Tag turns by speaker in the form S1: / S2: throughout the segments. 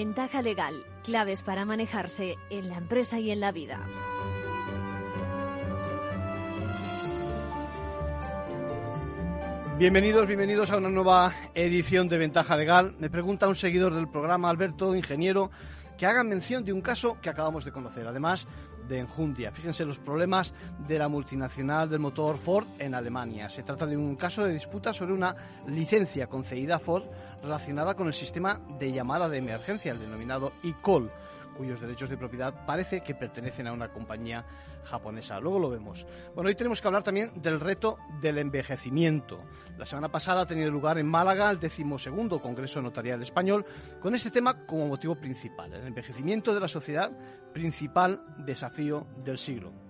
S1: Ventaja legal, claves para manejarse en la empresa y en la vida.
S2: Bienvenidos, bienvenidos a una nueva edición de Ventaja Legal. Me pregunta un seguidor del programa, Alberto, ingeniero, que haga mención de un caso que acabamos de conocer. Además, de enjundia. Fíjense los problemas de la multinacional del motor Ford en Alemania. Se trata de un caso de disputa sobre una licencia concedida a Ford relacionada con el sistema de llamada de emergencia, el denominado e-call cuyos derechos de propiedad parece que pertenecen a una compañía japonesa. Luego lo vemos. Bueno, hoy tenemos que hablar también del reto del envejecimiento. La semana pasada ha tenido lugar en Málaga el decimosegundo Congreso Notarial Español con este tema como motivo principal, el envejecimiento de la sociedad, principal desafío del siglo.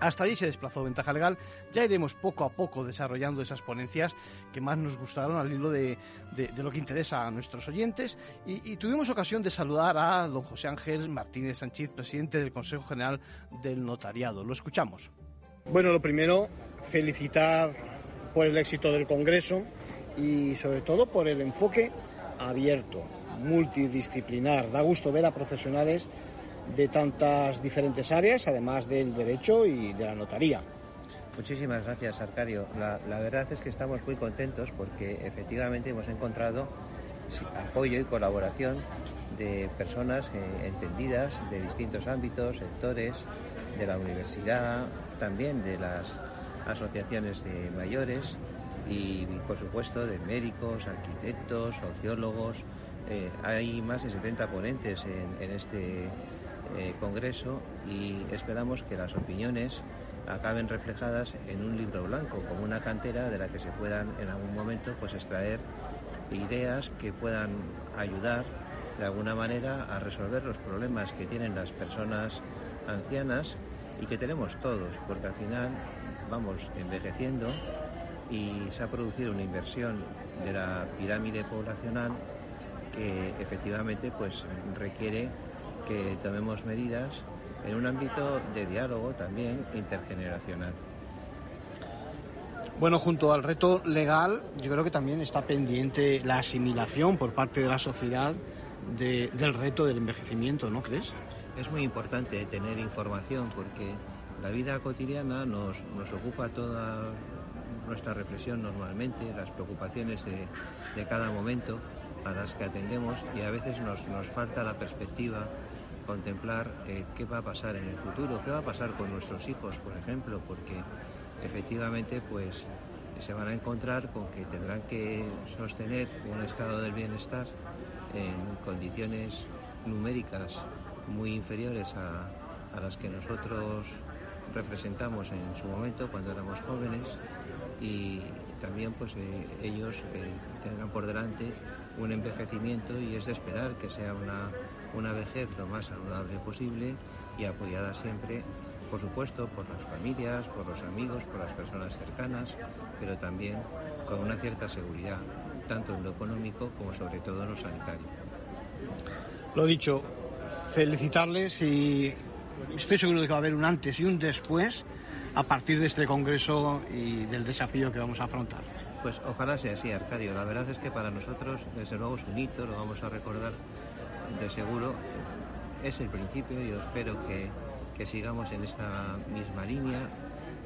S2: Hasta allí se desplazó Ventaja Legal. Ya iremos poco a poco desarrollando esas ponencias que más nos gustaron al hilo de, lo que interesa a nuestros oyentes. Y, tuvimos ocasión de saludar a don José Ángel Martínez Sánchez, presidente del Consejo General del Notariado. Lo escuchamos. Bueno, lo primero, felicitar por el éxito del Congreso y sobre todo por el enfoque abierto, multidisciplinar. Da gusto ver a profesionales de tantas diferentes áreas, además del derecho y de la notaría.
S3: Muchísimas gracias, Arcadio. La, verdad es que estamos muy contentos porque efectivamente hemos encontrado apoyo y colaboración de personas eh, entendidas de distintos ámbitos, sectores, de la universidad, también de las asociaciones de mayores y, por supuesto, de médicos, arquitectos, sociólogos. Eh, hay más de 70 ponentes en este eh, Congreso y esperamos que las opiniones acaben reflejadas en un libro blanco, como una cantera de la que se puedan en algún momento pues extraer ideas que puedan ayudar de alguna manera a resolver los problemas que tienen las personas ancianas y que tenemos todos, porque al final vamos envejeciendo y se ha producido una inversión de la pirámide poblacional que efectivamente pues requiere que tomemos medidas en un ámbito de diálogo también intergeneracional.
S2: Bueno, junto al reto legal, yo creo que también está pendiente la asimilación por parte de la sociedad del reto del envejecimiento, ¿no crees?
S3: Es muy importante tener información porque la vida cotidiana nos, ocupa toda nuestra reflexión normalmente, las preocupaciones de, cada momento a las que atendemos y a veces nos, nos falta la perspectiva contemplar eh, qué va a pasar en el futuro, qué va a pasar con nuestros hijos, por ejemplo, porque efectivamente pues se van a encontrar con que tendrán que sostener un estado del bienestar en condiciones numéricas muy inferiores a, las que nosotros representamos en su momento cuando éramos jóvenes y también pues eh, ellos eh, tendrán por delante un envejecimiento y es de esperar que sea una una vejez lo más saludable posible y apoyada siempre, por supuesto, por las familias, por los amigos, por las personas cercanas, pero también con una cierta seguridad, tanto en lo económico como sobre todo en lo sanitario.
S2: Lo dicho, felicitarles y estoy seguro de que va a haber un antes y un después a partir de este congreso y del desafío que vamos a afrontar.
S3: Pues ojalá sea así, Arcadio. La verdad es que para nosotros, desde luego, es un hito, lo vamos a recordar de seguro es el principio. Yo espero que, sigamos en esta misma línea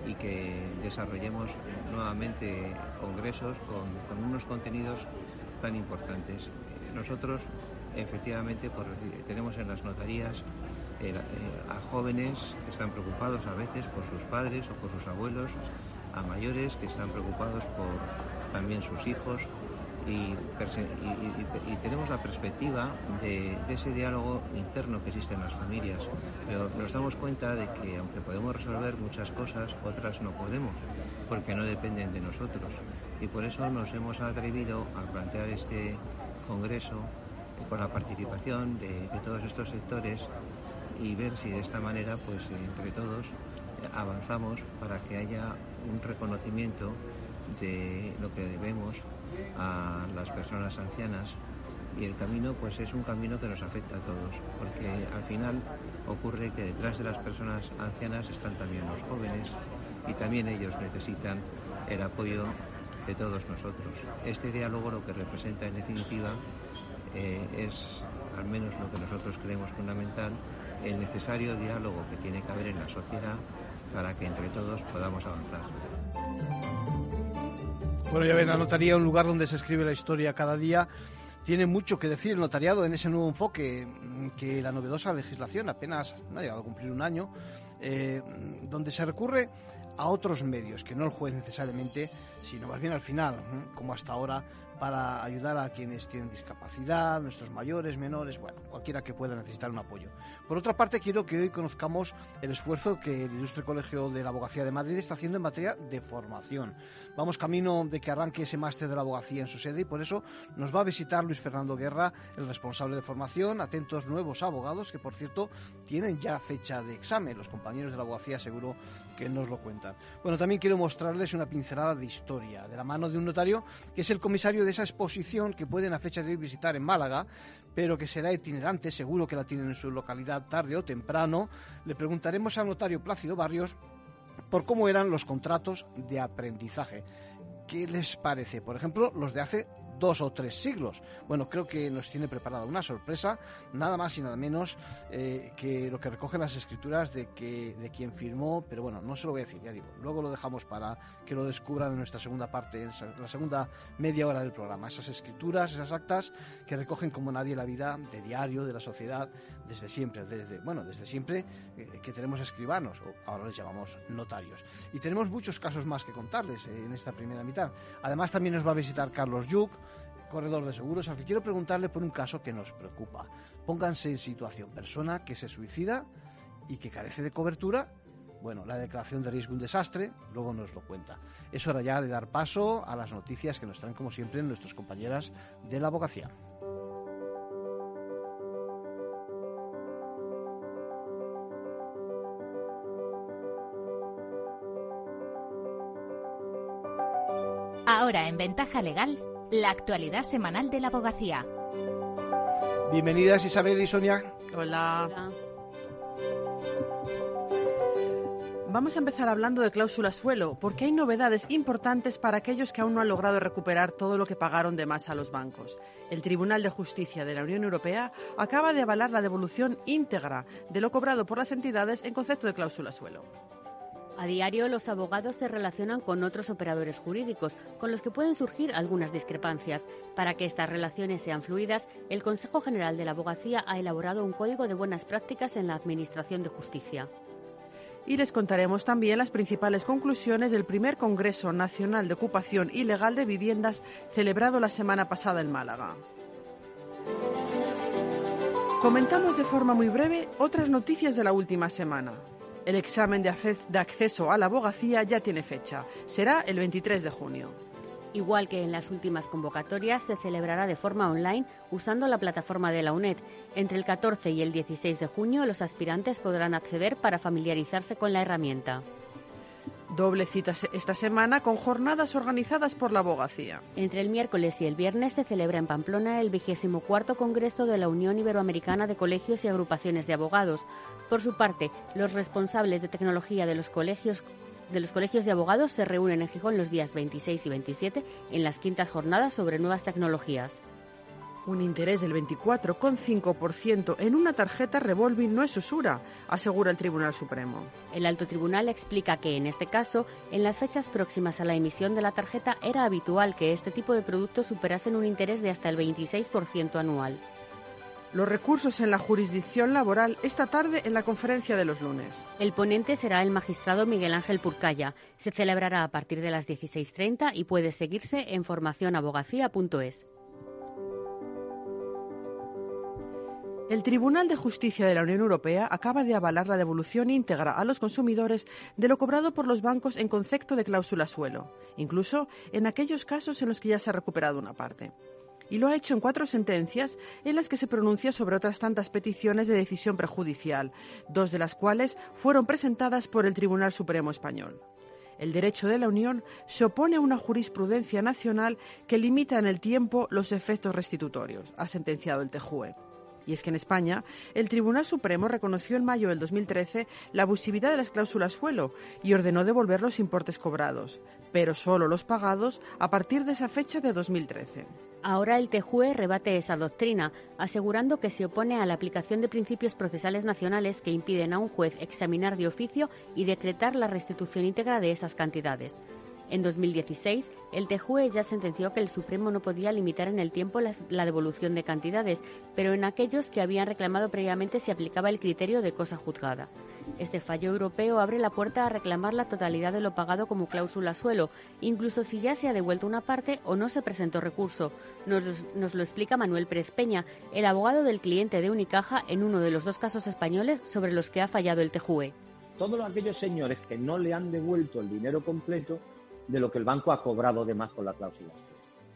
S3: y que desarrollemos nuevamente congresos con, unos contenidos tan importantes. Nosotros, efectivamente, tenemos en las notarías eh, eh, a jóvenes que están preocupados a veces por sus padres o por sus abuelos, a mayores que están preocupados por también sus hijos, y, tenemos la perspectiva de, ese diálogo interno que existe en las familias, pero nos damos cuenta de que aunque podemos resolver muchas cosas, otras no podemos, porque no dependen de nosotros. Y por eso nos hemos atrevido a plantear este congreso con la participación de, de todos estos sectores y ver si de esta manera, pues entre todos, avanzamos para que haya un reconocimiento de lo que debemos a las personas ancianas y el camino pues es un camino que nos afecta a todos porque al final ocurre que detrás de las personas ancianas están también los jóvenes y también ellos necesitan el apoyo de todos nosotros. Este diálogo lo que representa en definitiva eh, es, al menos lo que nosotros creemos fundamental, el necesario diálogo que tiene que haber en la sociedad para que entre todos podamos avanzar.
S2: Bueno, ya ven, la notaría un lugar donde se escribe la historia cada día. Tiene mucho que decir el notariado en ese nuevo enfoque que la novedosa legislación apenas ha llegado a cumplir un año, eh, donde se recurre a otros medios, que no el juez necesariamente, sino más bien al final, como hasta ahora, para ayudar a quienes tienen discapacidad, nuestros mayores, menores, bueno, cualquiera que pueda necesitar un apoyo. Por otra parte, quiero que hoy conozcamos el esfuerzo que el Ilustre Colegio de la Abogacía de Madrid está haciendo en materia de formación. Vamos camino de que arranque ese máster de la abogacía en su sede y por eso nos va a visitar Luis Fernando Guerra, el responsable de formación, atentos nuevos abogados que, por cierto, tienen ya fecha de examen. Los compañeros de la abogacía seguro que nos lo cuentan. Bueno, también quiero mostrarles una pincelada de historia, de la mano de un notario que es el comisario de esa exposición que pueden a fecha de hoy visitar en Málaga, pero que será itinerante, seguro que la tienen en su localidad tarde o temprano. Le preguntaremos al notario Plácido Barrios por cómo eran los contratos de aprendizaje. ¿Qué les parece? Por ejemplo, los de hace dos o tres siglos. Bueno, creo que nos tiene preparada una sorpresa, nada más y nada menos eh, que lo que recogen las escrituras de, que, de quien firmó, pero bueno, no se lo voy a decir, ya digo, luego lo dejamos para que lo descubran en nuestra segunda parte, en la segunda media hora del programa. Esas escrituras, esas actas que recogen como nadie la vida de diario, de la sociedad, desde siempre, desde, bueno, desde siempre eh, que tenemos escribanos, o ahora les llamamos notarios. Y tenemos muchos casos más que contarles eh, en esta primera mitad. Además, también nos va a visitar Carlos Yuc, corredor de seguros, al que quiero preguntarle por un caso que nos preocupa. Pónganse en situación, persona que se suicida y que carece de cobertura. Bueno, la declaración de riesgo un desastre, luego nos lo cuenta. Es hora ya de dar paso a las noticias que nos traen, como siempre, nuestras compañeras de la abogacía.
S4: Ahora en Ventaja Legal, la actualidad semanal de la abogacía.
S2: Bienvenidas Isabel y Sonia.
S5: Hola. Vamos a empezar hablando de cláusula suelo, porque hay novedades importantes para aquellos que aún no han logrado recuperar todo lo que pagaron de más a los bancos. El Tribunal de Justicia de la Unión Europea acaba de avalar la devolución íntegra de lo cobrado por las entidades en concepto de cláusula suelo.
S6: A diario los abogados se relacionan con otros operadores jurídicos, con los que pueden surgir algunas discrepancias. Para que estas relaciones sean fluidas, el Consejo General de la Abogacía ha elaborado un código de buenas prácticas en la Administración de Justicia.
S5: Y les contaremos también las principales conclusiones del primer Congreso Nacional de Ocupación Ilegal de Viviendas celebrado la semana pasada en Málaga. Comentamos de forma muy breve otras noticias de la última semana. El examen de acceso a la abogacía ya tiene fecha. Será el 23 de junio.
S6: Igual que en las últimas convocatorias, se celebrará de forma online usando la plataforma de la UNED. Entre el 14 y el 16 de junio, los aspirantes podrán acceder para familiarizarse con la herramienta.
S5: Doble cita esta semana con jornadas organizadas por la abogacía.
S6: Entre el miércoles y el viernes se celebra en Pamplona el vigésimo cuarto Congreso de la Unión Iberoamericana de Colegios y Agrupaciones de Abogados. Por su parte, los responsables de tecnología de los colegios de los colegios de abogados se reúnen en Gijón los días 26 y 27 en las quintas jornadas sobre nuevas tecnologías.
S5: Un interés del 24,5% en una tarjeta revolving no es usura, asegura el Tribunal Supremo.
S6: El alto tribunal explica que, en este caso, en las fechas próximas a la emisión de la tarjeta era habitual que este tipo de productos superasen un interés de hasta el 26% anual.
S5: Los recursos en la jurisdicción laboral esta tarde en la conferencia de los lunes.
S6: El ponente será el magistrado Miguel Ángel Purcaya. Se celebrará a partir de las 16.30 y puede seguirse en formacionabogacía.es.
S5: El Tribunal de Justicia de la Unión Europea acaba de avalar la devolución íntegra a los consumidores de lo cobrado por los bancos en concepto de cláusula suelo, incluso en aquellos casos en los que ya se ha recuperado una parte. Y lo ha hecho en cuatro sentencias en las que se pronuncia sobre otras tantas peticiones de decisión prejudicial, dos de las cuales fueron presentadas por el Tribunal Supremo Español. El derecho de la Unión se opone a una jurisprudencia nacional que limita en el tiempo los efectos restitutorios, ha sentenciado el TJUE. Y es que en España, el Tribunal Supremo reconoció en mayo del 2013 la abusividad de las cláusulas suelo y ordenó devolver los importes cobrados, pero solo los pagados a partir de esa fecha de 2013.
S6: Ahora el TJUE rebate esa doctrina, asegurando que se opone a la aplicación de principios procesales nacionales que impiden a un juez examinar de oficio y decretar la restitución íntegra de esas cantidades. En 2016, el TJUE ya sentenció que el Supremo no podía limitar en el tiempo la, devolución de cantidades, pero en aquellos que habían reclamado previamente se aplicaba el criterio de cosa juzgada. Este fallo europeo abre la puerta a reclamar la totalidad de lo pagado como cláusula suelo, incluso si ya se ha devuelto una parte o no se presentó recurso. Nos, nos lo explica Manuel Pérez Peña, el abogado del cliente de Unicaja en uno de los dos casos españoles sobre los que ha fallado el TJUE.
S7: Todos aquellos señores que no le han devuelto el dinero completo de lo que el banco ha cobrado de más con la cláusula.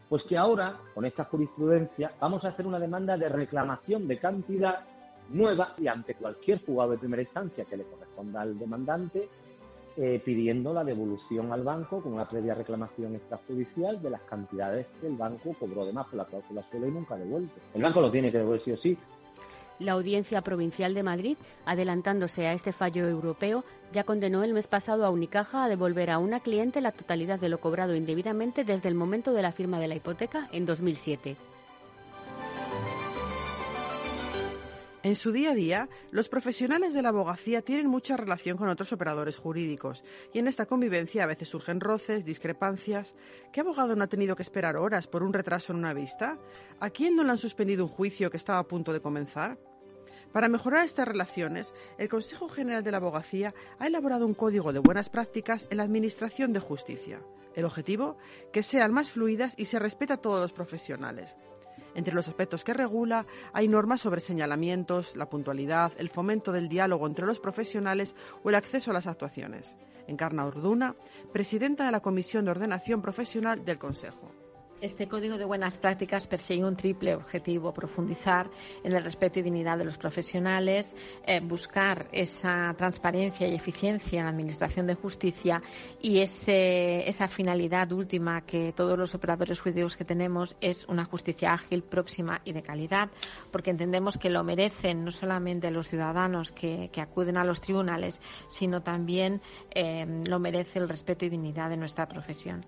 S7: Pues que ahora, con esta jurisprudencia, vamos a hacer una demanda de reclamación de cantidad nueva y ante cualquier juzgado de primera instancia que le corresponda al demandante, eh, pidiendo la devolución al banco con una previa reclamación extrajudicial de las cantidades que el banco cobró de más con la cláusula suelo y nunca devuelto. El banco lo tiene que devolver sí o sí,
S6: la Audiencia Provincial de Madrid, adelantándose a este fallo europeo, ya condenó el mes pasado a Unicaja a devolver a una cliente la totalidad de lo cobrado indebidamente desde el momento de la firma de la hipoteca en 2007.
S5: En su día a día, los profesionales de la abogacía tienen mucha relación con otros operadores jurídicos y en esta convivencia a veces surgen roces, discrepancias. ¿Qué abogado no ha tenido que esperar horas por un retraso en una vista? ¿A quién no le han suspendido un juicio que estaba a punto de comenzar? Para mejorar estas relaciones, el Consejo General de la Abogacía ha elaborado un código de buenas prácticas en la Administración de Justicia. El objetivo, que sean más fluidas y se respeta a todos los profesionales. Entre los aspectos que regula hay normas sobre señalamientos, la puntualidad, el fomento del diálogo entre los profesionales o el acceso a las actuaciones. Encarna Orduna, presidenta de la Comisión de Ordenación Profesional del Consejo.
S8: Este código de buenas prácticas persigue un triple objetivo, profundizar en el respeto y dignidad de los profesionales, eh, buscar esa transparencia y eficiencia en la Administración de Justicia y esa finalidad última que todos los operadores jurídicos que tenemos es una justicia ágil, próxima y de calidad, porque entendemos que lo merecen no solamente los ciudadanos que, acuden a los tribunales, sino también eh, lo merece el respeto y dignidad de nuestra profesión.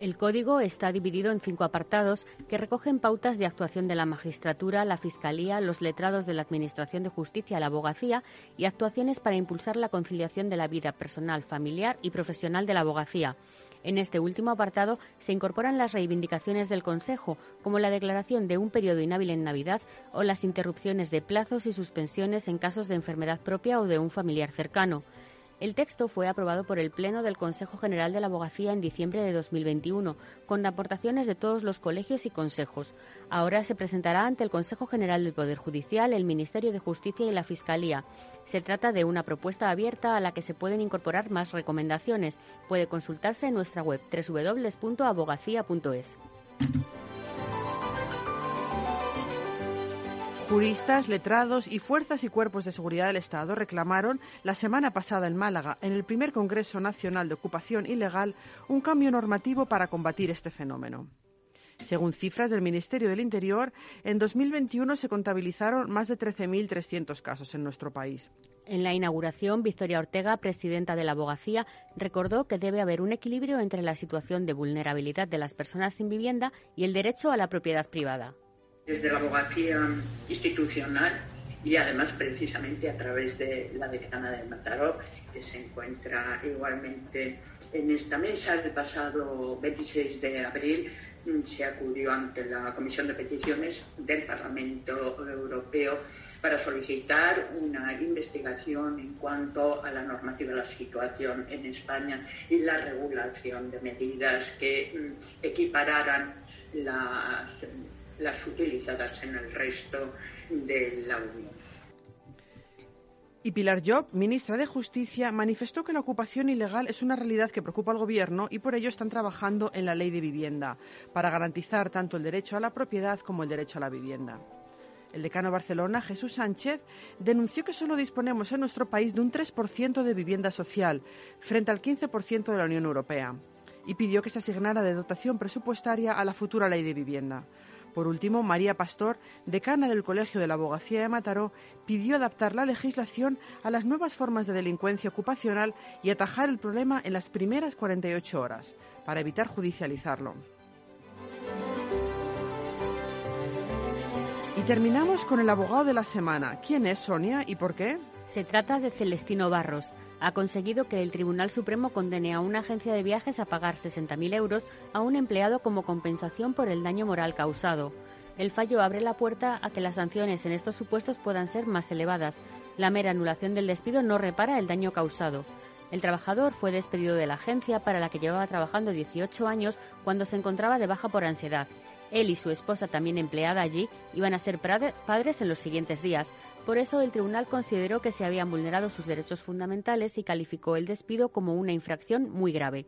S6: El código está dividido en cinco apartados que recogen pautas de actuación de la magistratura, la fiscalía, los letrados de la Administración de Justicia, la abogacía y actuaciones para impulsar la conciliación de la vida personal, familiar y profesional de la abogacía. En este último apartado se incorporan las reivindicaciones del Consejo, como la declaración de un periodo inhábil en Navidad o las interrupciones de plazos y suspensiones en casos de enfermedad propia o de un familiar cercano. El texto fue aprobado por el Pleno del Consejo General de la Abogacía en diciembre de 2021, con aportaciones de todos los colegios y consejos. Ahora se presentará ante el Consejo General del Poder Judicial, el Ministerio de Justicia y la Fiscalía. Se trata de una propuesta abierta a la que se pueden incorporar más recomendaciones. Puede consultarse en nuestra web www.abogacía.es.
S5: Juristas, letrados y fuerzas y cuerpos de seguridad del Estado reclamaron la semana pasada en Málaga, en el primer Congreso Nacional de Ocupación Ilegal, un cambio normativo para combatir este fenómeno. Según cifras del Ministerio del Interior, en 2021 se contabilizaron más de 13.300 casos en nuestro país.
S6: En la inauguración, Victoria Ortega, presidenta de la abogacía, recordó que debe haber un equilibrio entre la situación de vulnerabilidad de las personas sin vivienda y el derecho a la propiedad privada
S9: desde la abogacía institucional y además precisamente a través de la decana del Mataró, que se encuentra igualmente en esta mesa. El pasado 26 de abril mm, se acudió ante la Comisión de Peticiones del Parlamento Europeo para solicitar una investigación en cuanto a la normativa de la situación en España y la regulación de medidas que mm, equipararan las las utilizadas en el resto de la Unión.
S5: Y Pilar Job, ministra de Justicia, manifestó que la ocupación ilegal es una realidad que preocupa al Gobierno y por ello están trabajando en la ley de vivienda, para garantizar tanto el derecho a la propiedad como el derecho a la vivienda. El decano de Barcelona, Jesús Sánchez, denunció que solo disponemos en nuestro país de un 3% de vivienda social, frente al 15% de la Unión Europea, y pidió que se asignara de dotación presupuestaria a la futura ley de vivienda. Por último, María Pastor, decana del Colegio de la Abogacía de Mataró, pidió adaptar la legislación a las nuevas formas de delincuencia ocupacional y atajar el problema en las primeras 48 horas, para evitar judicializarlo. terminamos con el abogado de la semana. ¿Quién es Sonia y por qué?
S6: Se trata de Celestino Barros. Ha conseguido que el Tribunal Supremo condene a una agencia de viajes a pagar 60.000 euros a un empleado como compensación por el daño moral causado. El fallo abre la puerta a que las sanciones en estos supuestos puedan ser más elevadas. La mera anulación del despido no repara el daño causado. El trabajador fue despedido de la agencia para la que llevaba trabajando 18 años cuando se encontraba de baja por ansiedad. Él y su esposa, también empleada allí, iban a ser padres en los siguientes días. Por eso el tribunal consideró que se habían vulnerado sus derechos fundamentales y calificó el despido como una infracción muy grave.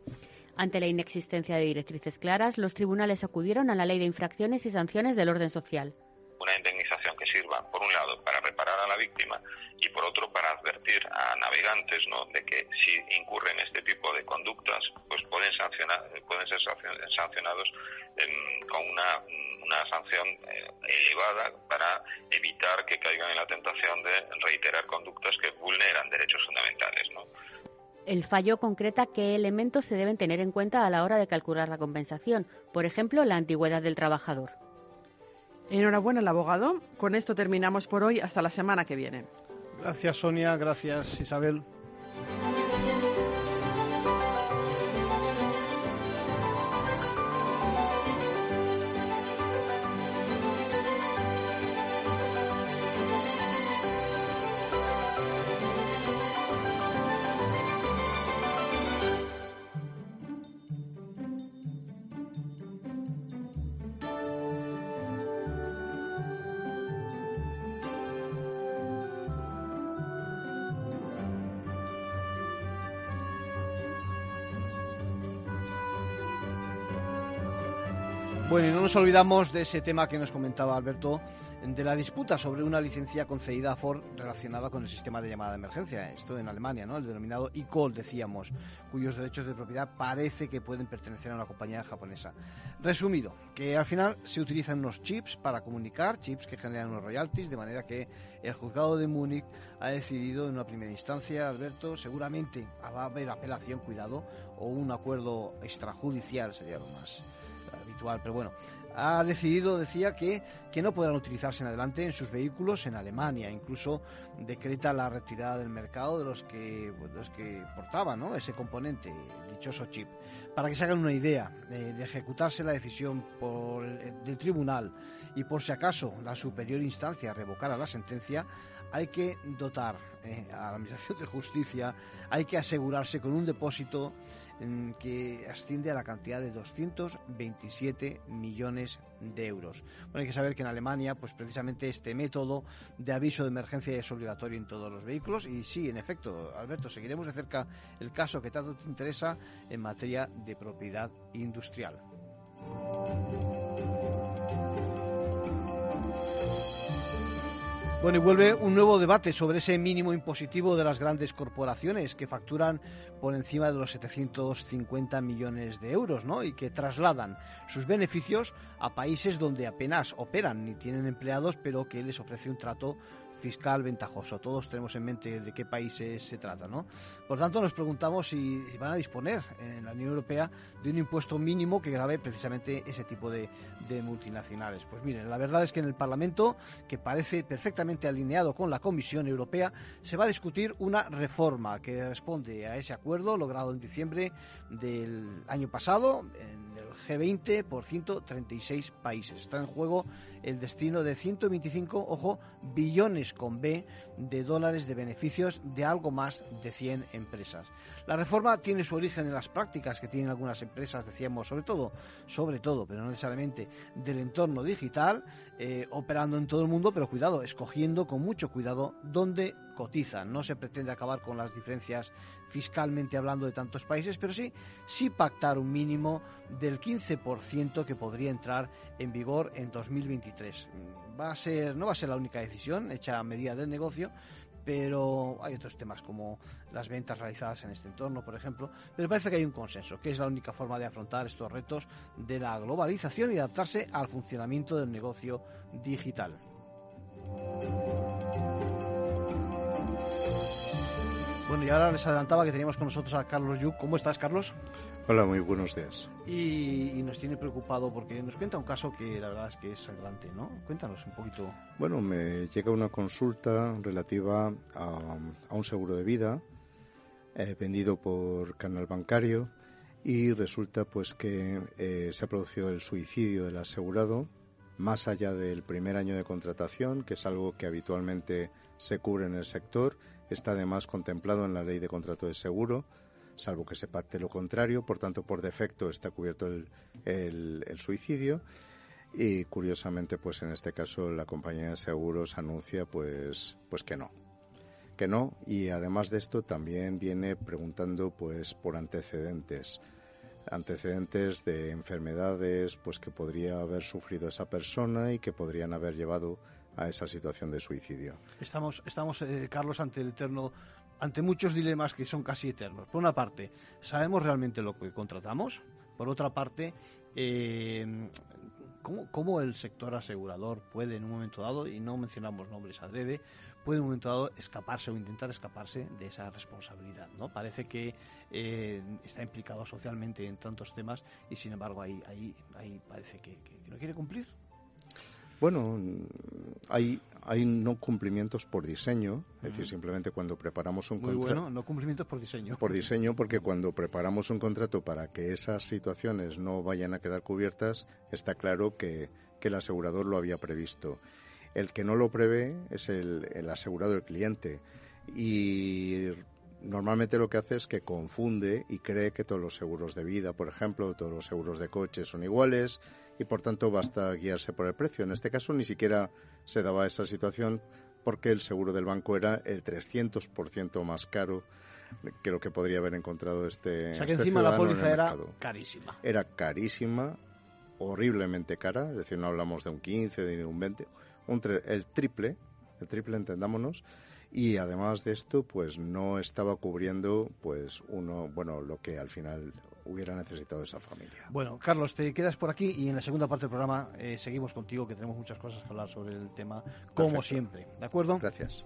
S6: Ante la inexistencia de directrices claras, los tribunales acudieron a la ley de infracciones y sanciones del orden social
S10: una indemnización que sirva, por un lado, para reparar a la víctima y por otro, para advertir a navegantes ¿no? de que si incurren este tipo de conductas, pues pueden, sancionar, pueden ser sancionados con una, una sanción eh, elevada para evitar que caigan en la tentación de reiterar conductas que vulneran derechos fundamentales. ¿no?
S6: El fallo concreta qué elementos se deben tener en cuenta a la hora de calcular la compensación, por ejemplo, la antigüedad del trabajador.
S5: Enhorabuena al abogado. Con esto terminamos por hoy. Hasta la semana que viene.
S2: Gracias Sonia, gracias Isabel. Bueno, y no nos olvidamos de ese tema que nos comentaba Alberto, de la disputa sobre una licencia concedida a Ford relacionada con el sistema de llamada de emergencia. Esto en Alemania, ¿no? El denominado e-call, decíamos, cuyos derechos de propiedad parece que pueden pertenecer a una compañía japonesa. Resumido, que al final se utilizan unos chips para comunicar, chips que generan unos royalties, de manera que el juzgado de Múnich ha decidido en una primera instancia, Alberto, seguramente va a haber apelación, cuidado, o un acuerdo extrajudicial sería lo más pero bueno, ha decidido, decía, que, que no podrán utilizarse en adelante en sus vehículos en Alemania. Incluso decreta la retirada del mercado de los que, pues, los que portaban ¿no? ese componente, el dichoso chip. Para que se hagan una idea eh, de ejecutarse la decisión por del tribunal y por si acaso la superior instancia revocara la sentencia, hay que dotar eh, a la Administración de Justicia, hay que asegurarse con un depósito que asciende a la cantidad de 227 millones de euros. Bueno, hay que saber que en Alemania, pues precisamente este método de aviso de emergencia es obligatorio en todos los vehículos y sí, en efecto, Alberto, seguiremos de cerca el caso que tanto te interesa en materia de propiedad industrial. Bueno, y vuelve un nuevo debate sobre ese mínimo impositivo de las grandes corporaciones que facturan por encima de los 750 millones de euros, ¿no? Y que trasladan sus beneficios a países donde apenas operan ni tienen empleados, pero que les ofrece un trato fiscal ventajoso. Todos tenemos en mente de qué países se trata, ¿no? Por tanto, nos preguntamos si, van a disponer en la Unión Europea de un impuesto mínimo que grave precisamente ese tipo de, multinacionales. Pues miren, la verdad es que en el Parlamento, que parece perfectamente alineado con la Comisión Europea, se va a discutir una reforma que responde a ese acuerdo logrado en diciembre del año pasado G20 por 136 países. Está en juego el destino de 125, ojo, billones con B de dólares de beneficios de algo más de 100 empresas. La reforma tiene su origen en las prácticas que tienen algunas empresas, decíamos, sobre todo, sobre todo, pero no necesariamente del entorno digital, eh, operando en todo el mundo, pero cuidado, escogiendo con mucho cuidado dónde cotizan. No se pretende acabar con las diferencias fiscalmente hablando de tantos países, pero sí, sí pactar un mínimo del 15% que podría entrar en vigor en 2023. Va a ser, no va a ser la única decisión hecha a medida del negocio, pero hay otros temas como las ventas realizadas en este entorno, por ejemplo, pero parece que hay un consenso, que es la única forma de afrontar estos retos de la globalización y adaptarse al funcionamiento del negocio digital. Bueno, y ahora les adelantaba que teníamos con nosotros a Carlos Yuc. ¿Cómo estás, Carlos?
S11: Hola, muy buenos días.
S2: Y, nos tiene preocupado porque nos cuenta un caso que la verdad es que es sangrante, ¿no? Cuéntanos un poquito.
S11: Bueno, me llega una consulta relativa a, un seguro de vida eh, vendido por canal bancario y resulta pues que eh, se ha producido el suicidio del asegurado más allá del primer año de contratación, que es algo que habitualmente se cubre en el sector, está además contemplado en la ley de contrato de seguro, salvo que se pacte lo contrario, por tanto, por defecto está cubierto el, el, suicidio. Y curiosamente, pues en este caso la compañía de seguros anuncia pues, pues que no, que no. Y además de esto también viene preguntando pues por antecedentes antecedentes de enfermedades pues que podría haber sufrido esa persona y que podrían haber llevado a esa situación de suicidio.
S2: Estamos, estamos eh, Carlos, ante el eterno, ante muchos dilemas que son casi eternos. Por una parte, ¿sabemos realmente lo que contratamos? Por otra parte, eh, ¿cómo, ¿cómo, el sector asegurador puede en un momento dado, y no mencionamos nombres adrede, puede en un momento dado escaparse o intentar escaparse de esa responsabilidad. ¿no? Parece que eh, está implicado socialmente en tantos temas y sin embargo ahí, ahí, ahí parece que, no quiere cumplir.
S11: Bueno, hay, hay no cumplimientos por diseño, es decir, simplemente cuando preparamos un
S2: contrato. bueno, no cumplimientos por diseño.
S11: Por diseño, porque cuando preparamos un contrato para que esas situaciones no vayan a quedar cubiertas, está claro que, que el asegurador lo había previsto. El que no lo prevé es el, asegurado, el cliente. Y normalmente lo que hace es que confunde y cree que todos los seguros de vida, por ejemplo, todos los seguros de coche son iguales y por tanto basta guiarse por el precio. En este caso ni siquiera se daba esa situación porque el seguro del banco era el 300% más caro que lo que podría haber encontrado este.
S2: O sea que este encima la póliza era carísima.
S11: Era carísima, horriblemente cara, es decir, no hablamos de un 15, de un 20 el triple, el triple entendámonos, y además de esto, pues no estaba cubriendo, pues uno, bueno, lo que al final hubiera necesitado esa familia.
S2: Bueno, Carlos, te quedas por aquí y en la segunda parte del programa eh, seguimos contigo, que tenemos muchas cosas que hablar sobre el tema, como siempre. ¿De acuerdo?
S11: Gracias.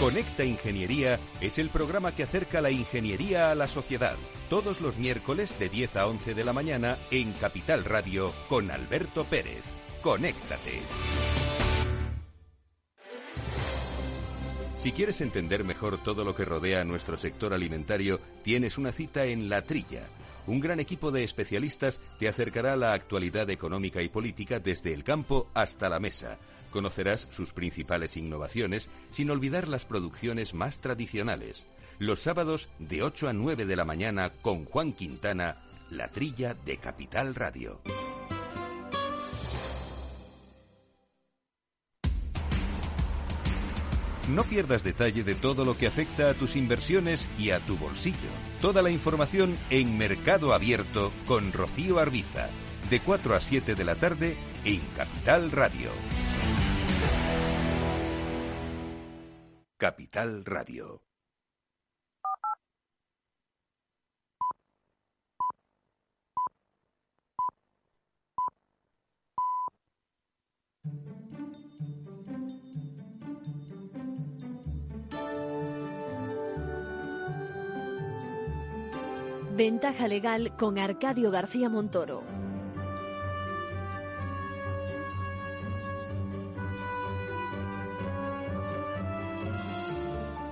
S12: Conecta Ingeniería es el programa que acerca la ingeniería a la sociedad. Todos los miércoles de 10 a 11 de la mañana en Capital Radio con Alberto Pérez. Conéctate. Si quieres entender mejor todo lo que rodea a nuestro sector alimentario, tienes una cita en La Trilla. Un gran equipo de especialistas te acercará a la actualidad económica y política desde el campo hasta la mesa Conocerás sus principales innovaciones sin olvidar las producciones más tradicionales. Los sábados de 8 a 9 de la mañana con Juan Quintana, La Trilla de Capital Radio. No pierdas detalle de todo lo que afecta a tus inversiones y a tu bolsillo. Toda la información en Mercado Abierto con Rocío Arbiza, de 4 a 7 de la tarde en Capital Radio. Capital Radio.
S1: Ventaja legal con Arcadio García Montoro.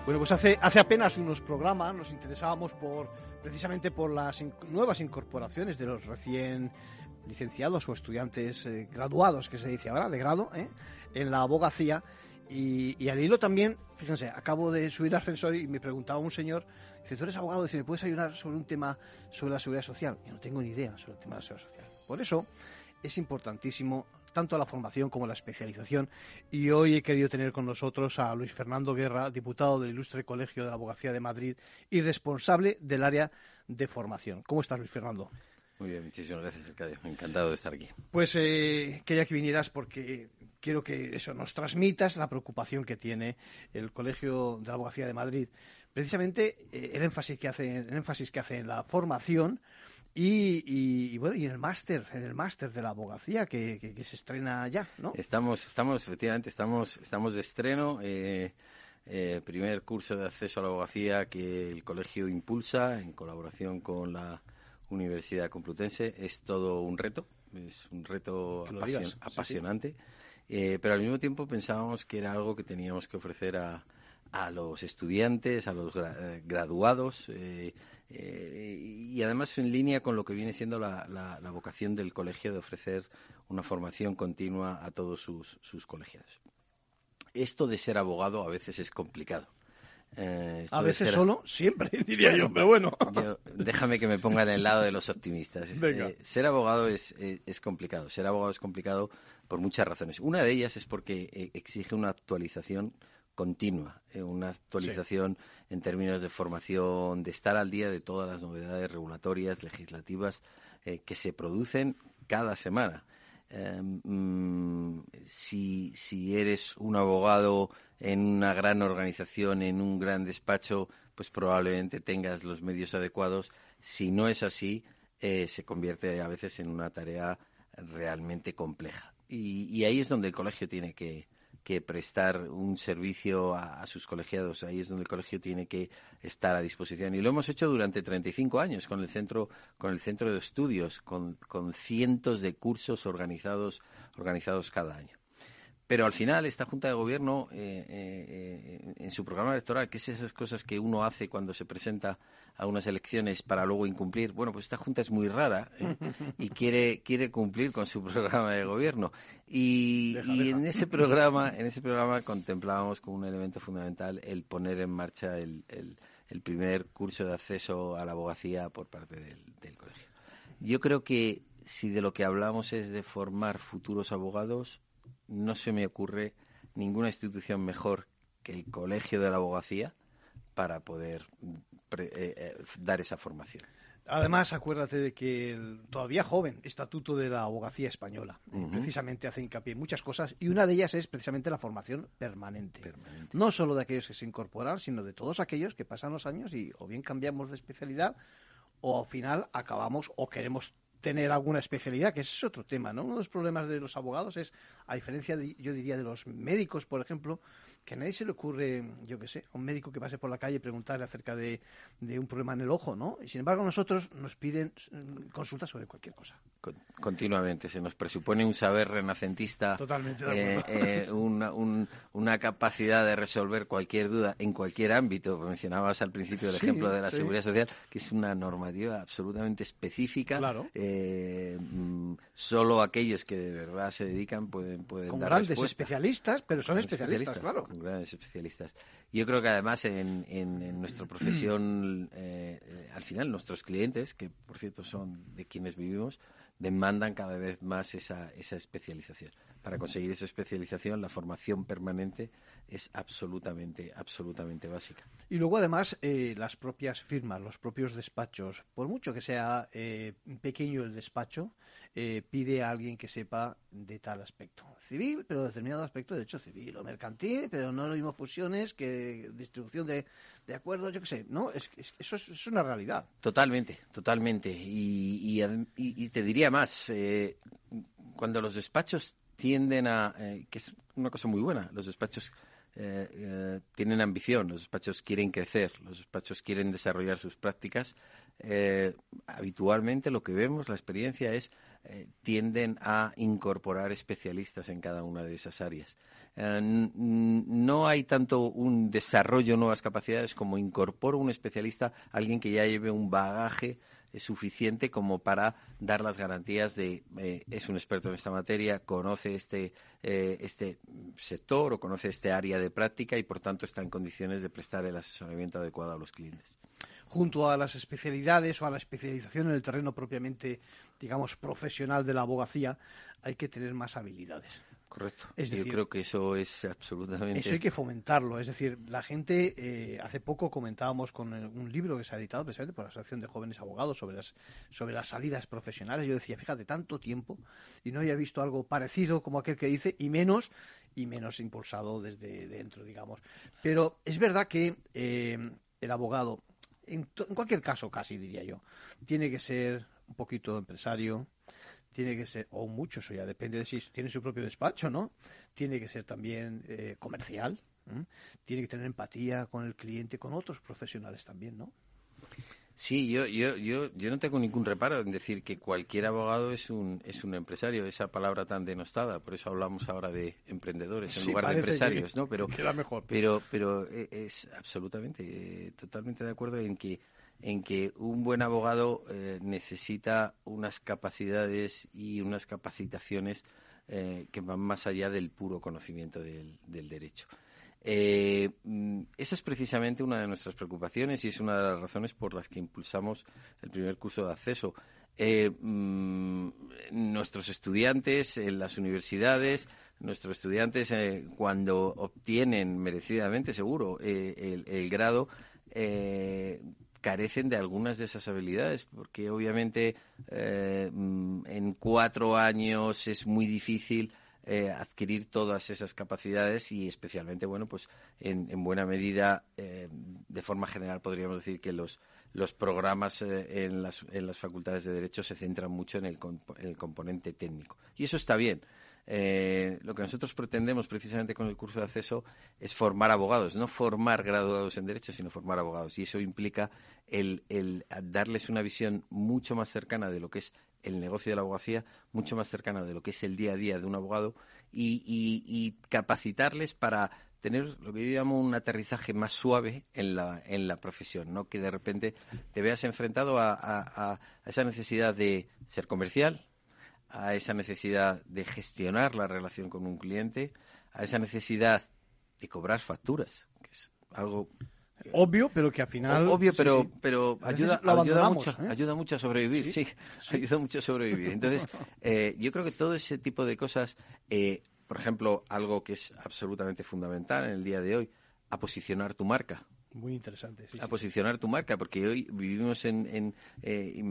S2: Bueno, pues hace, hace apenas unos programas nos interesábamos por precisamente por las nuevas incorporaciones de los recién licenciados o estudiantes eh, graduados, que se dice ahora, de grado, ¿eh? en la abogacía. Y, al hilo también, fíjense, acabo de subir al ascensor y me preguntaba un señor, dice, tú eres abogado, dice, ¿me puedes ayudar sobre un tema sobre la seguridad social? Yo no tengo ni idea sobre el tema de la seguridad social. Por eso es importantísimo tanto la formación como la especialización. Y hoy he querido tener con nosotros a Luis Fernando Guerra, diputado del Ilustre Colegio de la Abogacía de Madrid y responsable del área de formación. ¿Cómo estás, Luis Fernando?
S13: Muy bien, muchísimas gracias, Arcadio. Encantado de estar aquí.
S2: Pues eh, quería que vinieras porque quiero que eso nos transmitas la preocupación que tiene el Colegio de la Abogacía de Madrid. Precisamente eh, el énfasis que hace, el énfasis que hace en la formación y, bueno, y en el máster, en el máster de la abogacía que, se estrena ya, ¿no?
S13: Estamos, estamos, efectivamente, estamos, estamos de estreno. Eh, eh, primer curso de acceso a la abogacía que el colegio impulsa en colaboración con la Universidad Complutense. Es todo un reto, es un reto apasionante. Eh, pero al mismo tiempo pensábamos que era algo que teníamos que ofrecer a, a los estudiantes, a los graduados. Eh, eh, y además en línea con lo que viene siendo la, la, vocación del colegio de ofrecer una formación continua a todos sus, sus colegiados. Esto de ser abogado a veces es complicado.
S2: Eh, a veces solo, siempre, diría yo, pero bueno.
S13: déjame que me ponga en el lado de los optimistas. Eh, ser abogado es, es, complicado. Ser abogado es complicado por muchas razones. Una de ellas es porque exige una actualización continua, eh, una actualización en términos de formación, de estar al día de todas las novedades regulatorias, legislativas eh, que se producen cada semana. Em, mm, si, si eres un abogado en una gran organización, en un gran despacho, pues probablemente tengas los medios adecuados. Si no es así, eh, se convierte a veces en una tarea realmente compleja. y ahí es donde el colegio tiene que, que prestar un servicio a, sus colegiados. Ahí es donde el colegio tiene que estar a disposición. Y lo hemos hecho durante 35 años con el centro, con el centro de estudios, con, con cientos de cursos organizados, organizados cada año. Pero al final esta Junta de Gobierno, eh, eh, en su programa electoral, que es esas cosas que uno hace cuando se presenta a unas elecciones para luego incumplir, bueno, pues esta Junta es muy rara ¿eh? y quiere, quiere cumplir con su programa de gobierno. Y, en ese programa, en ese programa contemplábamos como un elemento fundamental el poner en marcha el, el, primer curso de acceso a la abogacía por parte del, del colegio. Yo creo que si de lo que hablamos es de formar futuros abogados, no se me ocurre ninguna institución mejor que el Colegio de la Abogacía para poder eh, eh, dar esa formación.
S2: Además, acuérdate de que el todavía joven Estatuto de la Abogacía Española eh, precisamente hace hincapié en muchas cosas y una de ellas es precisamente la formación permanente. No solo de aquellos que se incorporan, sino de todos aquellos que pasan los años y o bien cambiamos de especialidad o al final acabamos o queremos tener alguna especialidad, que ese es otro tema, ¿no? Uno de los problemas de los abogados es, a diferencia, de, yo diría, de los médicos, por ejemplo, que a nadie se le ocurre, yo qué sé, a un médico que pase por la calle preguntarle acerca de, un problema en el ojo, ¿no? Y sin embargo, nosotros nos piden mm, consultas sobre cualquier cosa.
S13: Continuamente, se nos presupone un saber renacentista,
S2: Totalmente
S13: eh, eh, una, una, capacidad de resolver cualquier duda en cualquier ámbito. Mencionabas al principio el ejemplo de la seguridad social, que es una normativa absolutamente específica.
S2: Claro.
S13: Eh, solo aquellos que de verdad se dedican pueden, pueden
S2: Con
S13: dar
S2: grandes especialistas, pero son especialistas, claro
S13: grandes especialistas. Yo creo que además en, en, nuestra profesión, eh, eh, al final nuestros clientes, que por cierto son de quienes vivimos, demandan cada vez más esa, esa especialización. Para conseguir esa especialización, la formación permanente es absolutamente, absolutamente básica.
S2: Y luego, además, eh, las propias firmas, los propios despachos, por mucho que sea pequeño el despacho, eh, pide a alguien que sepa de tal aspecto civil, pero determinado aspecto de derecho civil o mercantil, pero no lo mismo fusiones que distribución de, de acuerdos, yo qué sé, ¿no? Es, eso es, una realidad.
S13: Totalmente, totalmente. Y, y, te diría más, eh, cuando los despachos tienden a, eh, que es una cosa muy buena, los despachos tienen ambición, los despachos quieren crecer, los despachos quieren desarrollar sus prácticas, habitualmente lo que vemos, la experiencia es tienden a incorporar especialistas en cada una de esas áreas. no hay tanto un desarrollo de nuevas capacidades como incorporo un especialista, alguien que ya lleve un bagaje es suficiente como para dar las garantías de eh, es un experto en esta materia, conoce este, eh, este sector o conoce este área de práctica y por tanto está en condiciones de prestar el asesoramiento adecuado a los clientes.
S2: Junto a las especialidades o a la especialización en el terreno propiamente, digamos, profesional de la abogacía, hay que tener más habilidades.
S13: Correcto. Yo creo que eso es absolutamente.
S2: Eso hay que fomentarlo. Es decir, la gente, eh, hace poco comentábamos con un libro que se ha editado precisamente por la Asociación de Jóvenes Abogados sobre las, sobre las salidas profesionales. Yo decía, fíjate, tanto tiempo y no había visto algo parecido como aquel que dice, y menos, y menos impulsado desde dentro, digamos. Pero es verdad que eh, el abogado, en, en cualquier caso casi diría yo, tiene que ser un poquito empresario, tiene que ser, o mucho, eso ya depende de si tiene su propio despacho, ¿no? Tiene que ser también eh, comercial, tiene que tener empatía con el cliente, con otros profesionales también, ¿no?
S13: Sí, yo, yo, yo, yo no tengo ningún reparo en decir que cualquier abogado es un, es un empresario, esa palabra tan denostada, por eso hablamos ahora de emprendedores en lugar de empresarios, ¿no? Pero,
S2: mejor.
S13: pero, pero eh, es absolutamente, eh, totalmente de acuerdo en que en que un buen abogado eh, necesita unas capacidades y unas capacitaciones eh, que van más allá del puro conocimiento del, derecho. Eh, mm, esa es precisamente una de nuestras preocupaciones y es una de las razones por las que impulsamos el primer curso de acceso. Mm, nuestros estudiantes en las universidades, nuestros estudiantes cuando obtienen merecidamente, seguro, el, el, grado, carecen de algunas de esas habilidades, porque obviamente eh, mm, en cuatro años es muy difícil eh, adquirir todas esas capacidades y especialmente, bueno, pues en, buena medida, eh, de forma general podríamos decir que los, los programas en, las, en las facultades de Derecho se centran mucho en el, en el componente técnico. Y eso está bien. Eh, lo que nosotros pretendemos precisamente con el curso de acceso es formar abogados, no formar graduados en Derecho, sino formar abogados. Y eso implica el, darles una visión mucho más cercana de lo que es el negocio de la abogacía, mucho más cercana de lo que es el día a día de un abogado y, capacitarles para tener lo que yo llamo un aterrizaje más suave en la, en la profesión, no que de repente te veas enfrentado a esa necesidad de ser comercial, a esa necesidad de gestionar la relación con un cliente, a esa necesidad de cobrar facturas, que es algo
S2: obvio, pero que al final
S13: obvio, pero pero ayuda ayuda mucho, ¿eh? ayuda mucho a sobrevivir, sí, ayuda mucho a sobrevivir. Entonces, eh, yo creo que todo ese tipo de cosas, eh, por ejemplo, algo que es absolutamente fundamental en el día de hoy, a posicionar tu marca.
S2: Muy interesante.
S13: a posicionar tu marca, porque hoy vivimos en, en eh,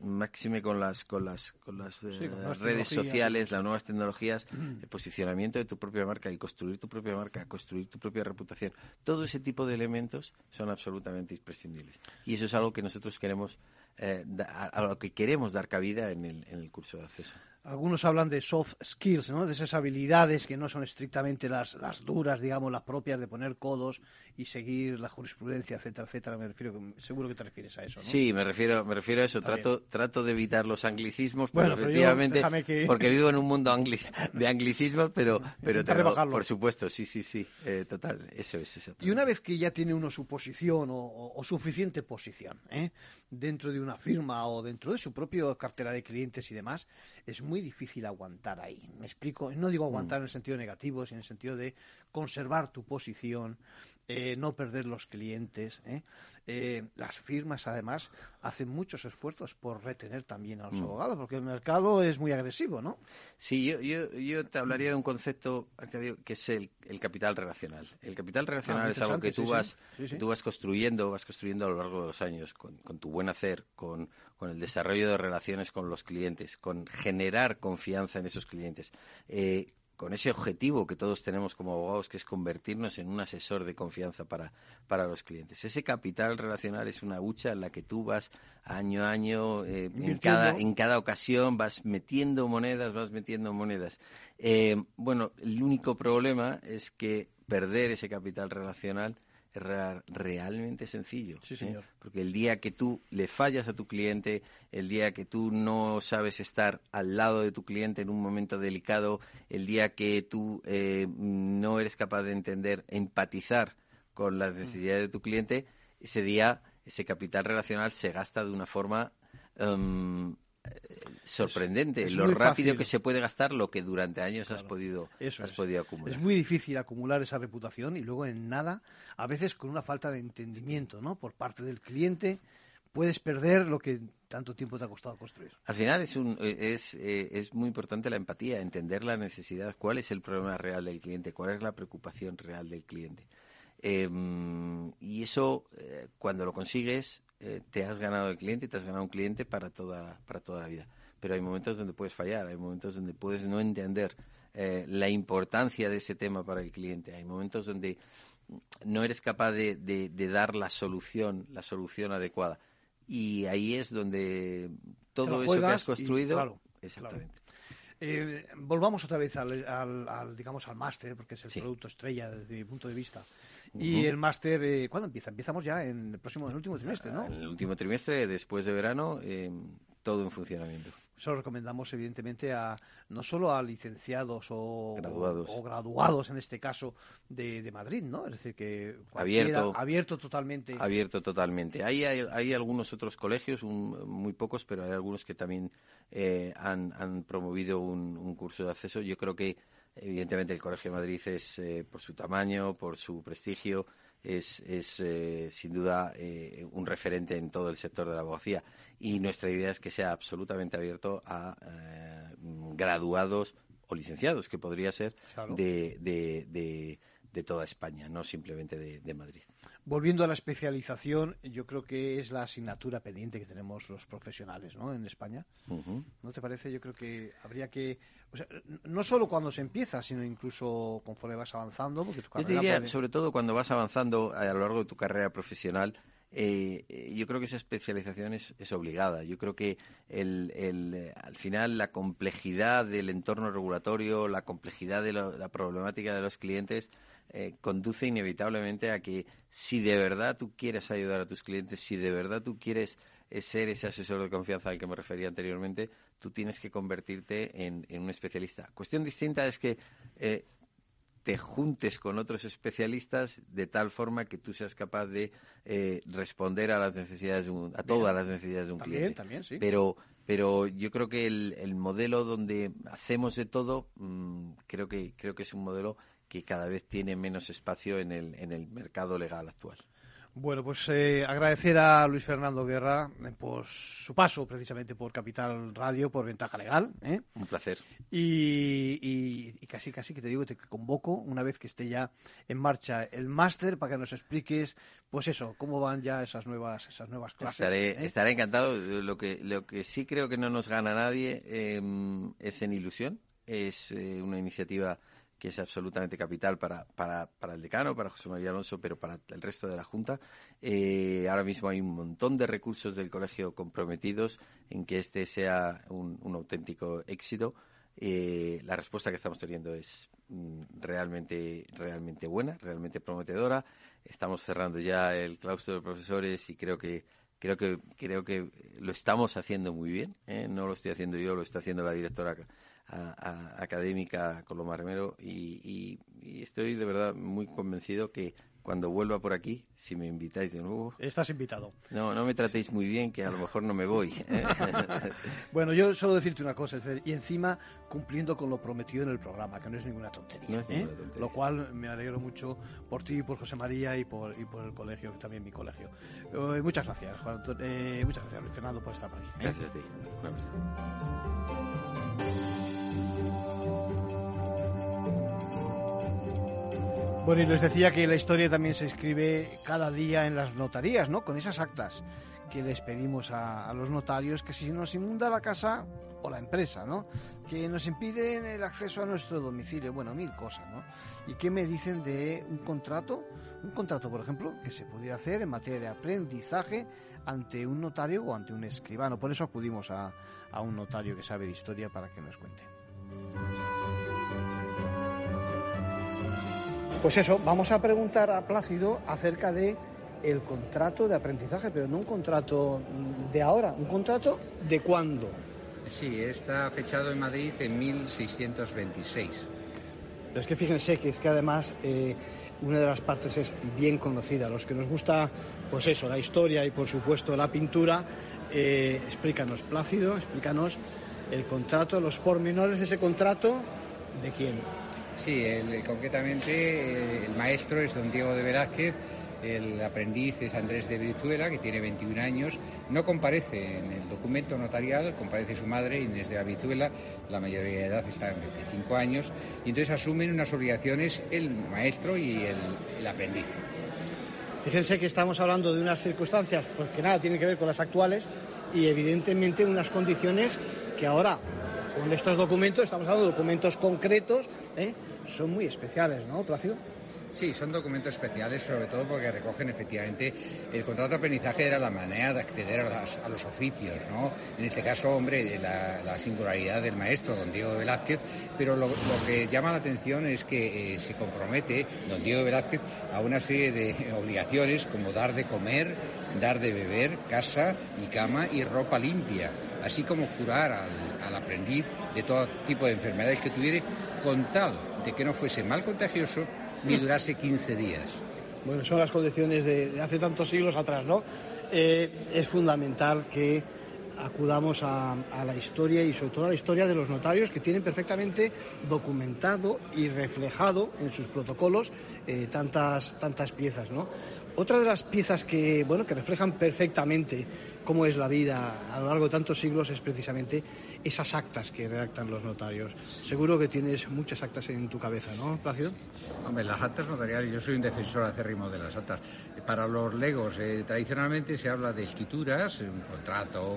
S13: máxime con las con las con las, eh, redes sociales, las nuevas tecnologías, mm. el posicionamiento de tu propia marca, el construir tu propia marca, construir tu propia reputación, todo ese tipo de elementos son absolutamente imprescindibles. Y eso es algo que nosotros queremos eh, a, lo que queremos dar cabida en el, en el curso de acceso
S2: algunos hablan de soft skills, ¿no? de esas habilidades que no son estrictamente las, las duras, digamos, las propias de poner codos y seguir la jurisprudencia, etcétera, etcétera. Me refiero, seguro que te refieres a eso, ¿no?
S13: Sí, me refiero, me refiero a eso. trato, trato de evitar los anglicismos, pero efectivamente, porque vivo en un mundo de anglicismos, pero, pero por supuesto, sí, sí, sí, eh, total, eso es. eso.
S2: Y una vez que ya tiene uno su posición o, suficiente posición ¿eh? dentro de una firma o dentro de su propia cartera de clientes y demás, es muy difícil aguantar ahí. Me explico, no digo aguantar mm. en el sentido negativo, sino en el sentido de conservar tu posición, eh, no perder los clientes. ¿eh? Eh, las firmas, además, hacen muchos esfuerzos por retener también a los mm. abogados, porque el mercado es muy agresivo, ¿no?
S13: Sí, yo, yo, yo te hablaría de un concepto que es el, capital relacional. El capital relacional ah, es algo que tú, vas, tú vas construyendo, vas construyendo a lo largo de los años, con, tu buen hacer, con, con, el desarrollo de relaciones con los clientes, con generar confianza en esos clientes. Con ese objetivo que todos tenemos como abogados, que es convertirnos en un asesor de confianza para, para los clientes. Ese capital relacional es una hucha en la que tú vas año a año, eh, en, cada, en cada ocasión, vas metiendo monedas, vas metiendo monedas. Eh, bueno, el único problema es que perder ese capital relacional realmente sencillo.
S2: Sí, señor.
S13: Porque el día que tú le fallas a tu cliente, el día que tú no sabes estar al lado de tu cliente en un momento delicado, el día que tú eh, no eres capaz de entender, empatizar con las necesidades de tu cliente, ese día ese capital relacional se gasta de una forma em, sorprendente lo rápido que se puede gastar lo que durante años has podido has podido acumular.
S2: Es muy difícil acumular esa reputación y luego en nada a veces con una falta de entendimiento no por parte del cliente puedes perder lo que tanto tiempo te ha costado construir.
S13: Al final es un es eh, es muy importante la empatía entender la necesidad cuál es el problema real del cliente cuál es la preocupación real del cliente. Em, y eso eh, cuando lo consigues eh, te has ganado el cliente y te has ganado un cliente para toda para toda la vida pero hay momentos donde puedes fallar, hay momentos donde puedes no entender eh, la importancia de ese tema para el cliente, hay momentos donde no eres capaz de, dar la solución, la solución adecuada. Y ahí es donde todo eso que has construido. exactamente.
S2: Eh, volvamos otra vez al, digamos al máster porque es el producto estrella desde mi punto de vista y el máster eh, ¿cuándo empieza? empezamos ya en el próximo en el último trimestre ¿no?
S13: en el último trimestre después de verano todo en funcionamiento
S2: se lo recomendamos evidentemente a no solo a licenciados o
S13: graduados,
S2: o, graduados en este caso de, de, Madrid, ¿no? Es decir, que
S13: abierto,
S2: abierto totalmente.
S13: Abierto totalmente. Hay, hay, algunos otros colegios, muy pocos, pero hay algunos que también eh, han, han, promovido un, curso de acceso. Yo creo que evidentemente el Colegio de Madrid es eh, por su tamaño, por su prestigio, es, es eh, sin duda eh, un referente en todo el sector de la abogacía y nuestra idea es que sea absolutamente abierto a eh, graduados o licenciados, que podría ser de, de, de, toda España, no simplemente de Madrid.
S2: Volviendo a la especialización, yo creo que es la asignatura pendiente que tenemos los profesionales ¿no? en España. ¿No te parece? Yo creo que habría que. no solo cuando se empieza, sino incluso conforme vas avanzando. Porque tu
S13: yo te diría, sobre todo cuando vas avanzando a lo largo de tu carrera profesional, eh, eh, yo creo que esa especialización es, es obligada. Yo creo que el, el, al final la complejidad del entorno regulatorio, la complejidad de la problemática de los clientes eh, conduce inevitablemente a que si de verdad tú quieres ayudar a tus clientes, si de verdad tú quieres eh, ser ese asesor de confianza al que me refería anteriormente, tú tienes que convertirte en, un especialista. Cuestión distinta es que eh, te juntes con otros especialistas de tal forma que tú seas capaz de responder a las necesidades a todas las necesidades de un cliente.
S2: También, sí.
S13: Pero pero yo creo que el, modelo donde hacemos de todo mm, creo que creo que es un modelo que cada vez tiene menos espacio en el, en el mercado legal actual.
S2: Bueno, pues eh, agradecer a Luis Fernando Guerra eh, por su paso precisamente por Capital Radio, por Ventaja Legal. ¿eh?
S13: Un placer.
S2: Y, casi, casi que te digo que te convoco una vez que esté ya en marcha el máster para que nos expliques, pues eso, cómo van ya esas nuevas, esas nuevas clases.
S13: Estaré, estaré encantado. Lo que, lo que sí creo que no nos gana nadie es en ilusión. Es una iniciativa que es absolutamente capital para, para, para, el decano, para José María Alonso, pero para el resto de la Junta. Eh, ahora mismo hay un montón de recursos del colegio comprometidos en que este sea un, auténtico éxito. Eh, la respuesta que estamos teniendo es mm, realmente, realmente buena, realmente prometedora. Estamos cerrando ya el claustro de profesores y creo que creo que creo que lo estamos haciendo muy bien. ¿eh? No lo estoy haciendo yo, lo está haciendo la directora a, académica Coloma Remero y, y, estoy de verdad muy convencido que cuando vuelva por aquí, si me invitáis de nuevo.
S2: Estás invitado.
S13: No, no me tratéis muy bien, que a lo mejor no me voy. ¿eh?
S2: bueno, yo solo decirte una cosa, y encima cumpliendo con lo prometido en el programa, que no es ninguna tontería. ¿eh? Lo cual me alegro mucho por ti, por José María y por, y por el colegio, que también mi colegio. Eh, muchas gracias, Juan, muchas gracias, Fernando, por estar aquí.
S13: Gracias a ti.
S2: Bueno, y les decía que la historia también se escribe cada día en las notarías, ¿no? Con esas actas que les pedimos a, los notarios, que si nos inunda la casa o la empresa, ¿no? Que nos impiden el acceso a nuestro domicilio, bueno, mil cosas, ¿no? ¿Y qué me dicen de un contrato? Un contrato, por ejemplo, que se pudiera hacer en materia de aprendizaje ante un notario o ante un escribano. Por eso acudimos a, a un notario que sabe de historia para que nos cuente. Pues eso, vamos a preguntar a Plácido acerca de el contrato de aprendizaje, pero no un contrato de ahora, un contrato de cuándo.
S14: Sí, está fechado en Madrid en 1626.
S2: Pero es que fíjense que es que además eh, una de las partes es bien conocida. Los que nos gusta, pues eso, la historia y por supuesto la pintura, eh, explícanos, Plácido, explícanos el contrato, los pormenores de ese contrato, ¿de quién?
S14: Sí, concretamente eh, el maestro es don Diego de Velázquez, el aprendiz es Andrés de Brizuela, que tiene 21 años. No comparece en el documento notarial, comparece su madre, Inés de Brizuela, la mayoría de edad está en 25 años, y entonces asumen unas obligaciones el maestro y el, aprendiz.
S2: Fíjense que estamos hablando de unas circunstancias pues, que nada tienen que ver con las actuales y evidentemente unas condiciones que ahora, con estos documentos, estamos hablando de documentos concretos, ¿eh? son muy especiales, ¿no, Placio?
S14: Sí, son documentos especiales, sobre todo porque recogen efectivamente el contrato de aprendizaje era la manera de acceder a, los oficios, ¿no? En este caso, hombre, la, singularidad del maestro, don Diego Velázquez, pero lo, que llama la atención es que eh, se compromete don Diego Velázquez a una serie de obligaciones como dar de comer, dar de beber, casa y cama y ropa limpia, así como curar al, aprendiz de todo tipo de enfermedades que tuviere con tal de que no fuese mal contagioso ni durase 15 días.
S2: Bueno, son las condiciones de, hace tantos siglos atrás, ¿no? Eh, es fundamental que acudamos a, la historia y sobre todo a la historia de los notarios que tienen perfectamente documentado y reflejado en sus protocolos eh, tantas, tantas piezas, ¿no? Otra de las piezas que, bueno, que reflejan perfectamente cómo es la vida a lo largo de tantos siglos es precisamente esas actas que redactan los notarios. Seguro que tienes muchas actas en tu cabeza, ¿no, Plácido?
S14: Hombre, las actas notariales, yo soy un defensor acérrimo de las actas. Para los legos, eh, tradicionalmente se habla de escrituras, un contrato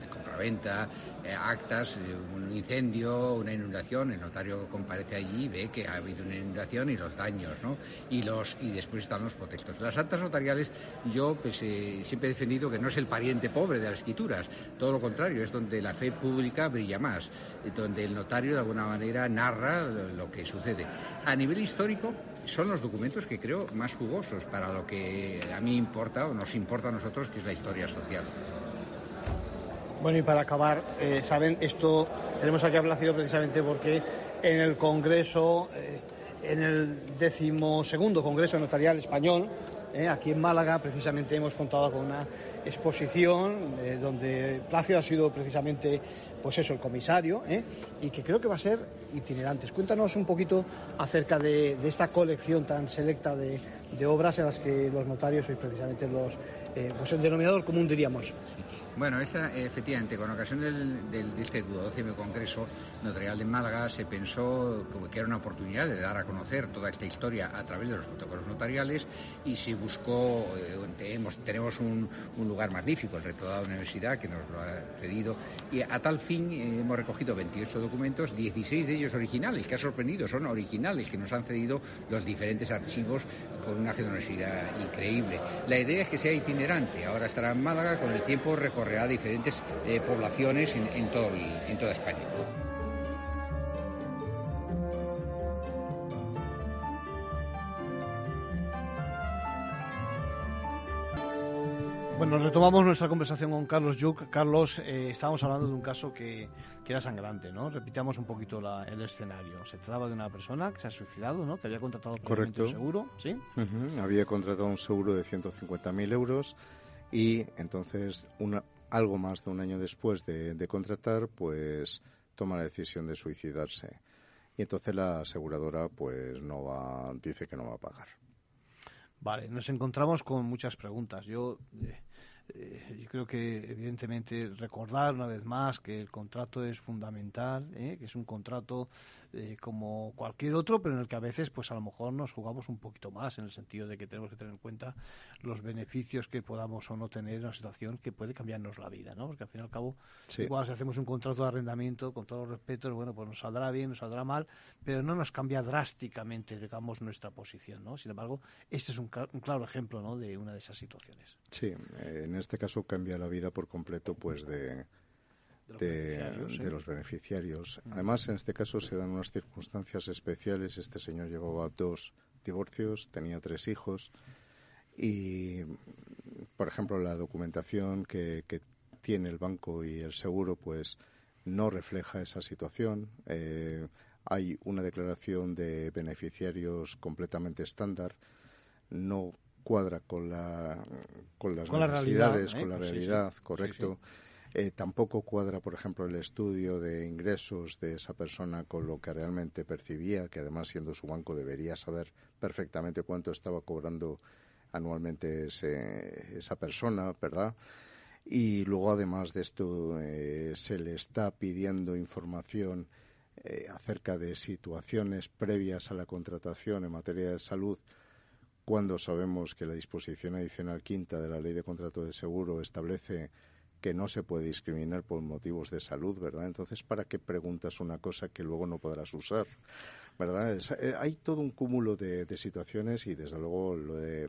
S14: de compraventa, eh, actas, un incendio, una inundación, el notario comparece allí y ve que ha habido una inundación y los daños, ¿no? Y, los, y después están los protectos. Las actas notariales, yo pues, eh, siempre he defendido que no es el pariente pobre de las escrituras, todo lo contrario, es donde la fe pública brilla más, donde el notario de alguna manera narra lo que sucede. A nivel histórico, son los documentos que creo más jugosos para lo que a mí importa o nos importa a nosotros, que es la historia social.
S2: Bueno, y para acabar, eh, saben, esto tenemos aquí a precisamente porque en el Congreso, eh, en el decimosegundo Congreso Notarial Español, eh, aquí en Málaga, precisamente hemos contado con una exposición donde Placio ha sido precisamente pues eso, el comisario, y que creo que va a ser itinerantes. Cuéntanos un poquito acerca de, esta colección tan selecta de, obras en las que los notarios sois precisamente los, pues el denominador común, diríamos.
S14: Bueno, efectivamente, con ocasión del, del, de este Congreso Notarial de Málaga se pensó que era una oportunidad de dar a conocer toda esta historia a través de los protocolos notariales y se buscó, eh, tenemos, un, lugar magnífico, el Rectorado de la Universidad, que nos lo ha cedido, y a tal fin eh, hemos recogido 28 documentos, 16 de ellos originales, que ha sorprendido, son originales, que nos han cedido los diferentes archivos con una generosidad increíble. La idea es que sea itinerante, ahora estará en Málaga, con el tiempo recorrido a diferentes eh, poblaciones en, todo en toda España.
S2: Bueno, retomamos nuestra conversación con Carlos Yuc. Carlos, eh, estábamos hablando de un caso que, era sangrante, ¿no? Repitamos un poquito el escenario. Se trataba de una persona que se ha suicidado, ¿no? Que había contratado
S11: Correcto.
S2: un seguro, ¿sí?
S11: Había contratado un seguro de 150.000 euros y entonces una, algo más de un año después de, contratar, pues toma la decisión de suicidarse. Y entonces la aseguradora pues no va, dice que no va a pagar.
S2: Vale, nos encontramos con muchas preguntas. Yo eh, eh, yo creo que evidentemente recordar una vez más que el contrato es fundamental, ¿eh? que es un contrato eh, como cualquier otro, pero en el que a veces pues a lo mejor nos jugamos un poquito más en el sentido de que tenemos que tener en cuenta los beneficios que podamos o no tener en una situación que puede cambiarnos la vida, ¿no? Porque al fin y al cabo, igual si hacemos un contrato de arrendamiento, con todo respeto, bueno, pues nos saldrá bien, nos saldrá mal, pero no nos cambia drásticamente, digamos, nuestra posición, ¿no? Sin embargo, este es un, claro ejemplo, ¿no? De una de esas situaciones.
S11: Sí, en este caso cambia la vida por completo pues de, de, los beneficiarios. Además, en este caso se dan unas circunstancias especiales. Este señor llevaba dos divorcios, tenía tres hijos y, por ejemplo, la documentación que, que tiene el banco y el seguro, pues no refleja esa situación. Eh, hay una declaración de beneficiarios completamente estándar, no cuadra con, la, con las necesidades, con la realidad, ¿eh? correcto. Eh, tampoco cuadra, por ejemplo, el estudio de ingresos de esa persona con lo que realmente percibía, que además siendo su banco debería saber perfectamente cuánto estaba cobrando anualmente esa persona, ¿verdad? Y luego, además de esto, eh, se le está pidiendo información eh, acerca de situaciones previas a la contratación en materia de salud, cuando sabemos que la disposición adicional quinta de la Ley de Contrato de Seguro establece que no se puede discriminar por motivos de salud, ¿verdad? Entonces, ¿para qué preguntas una cosa que luego no podrás usar? ¿Verdad? Eh, hay todo un cúmulo de, de situaciones y, desde luego, lo de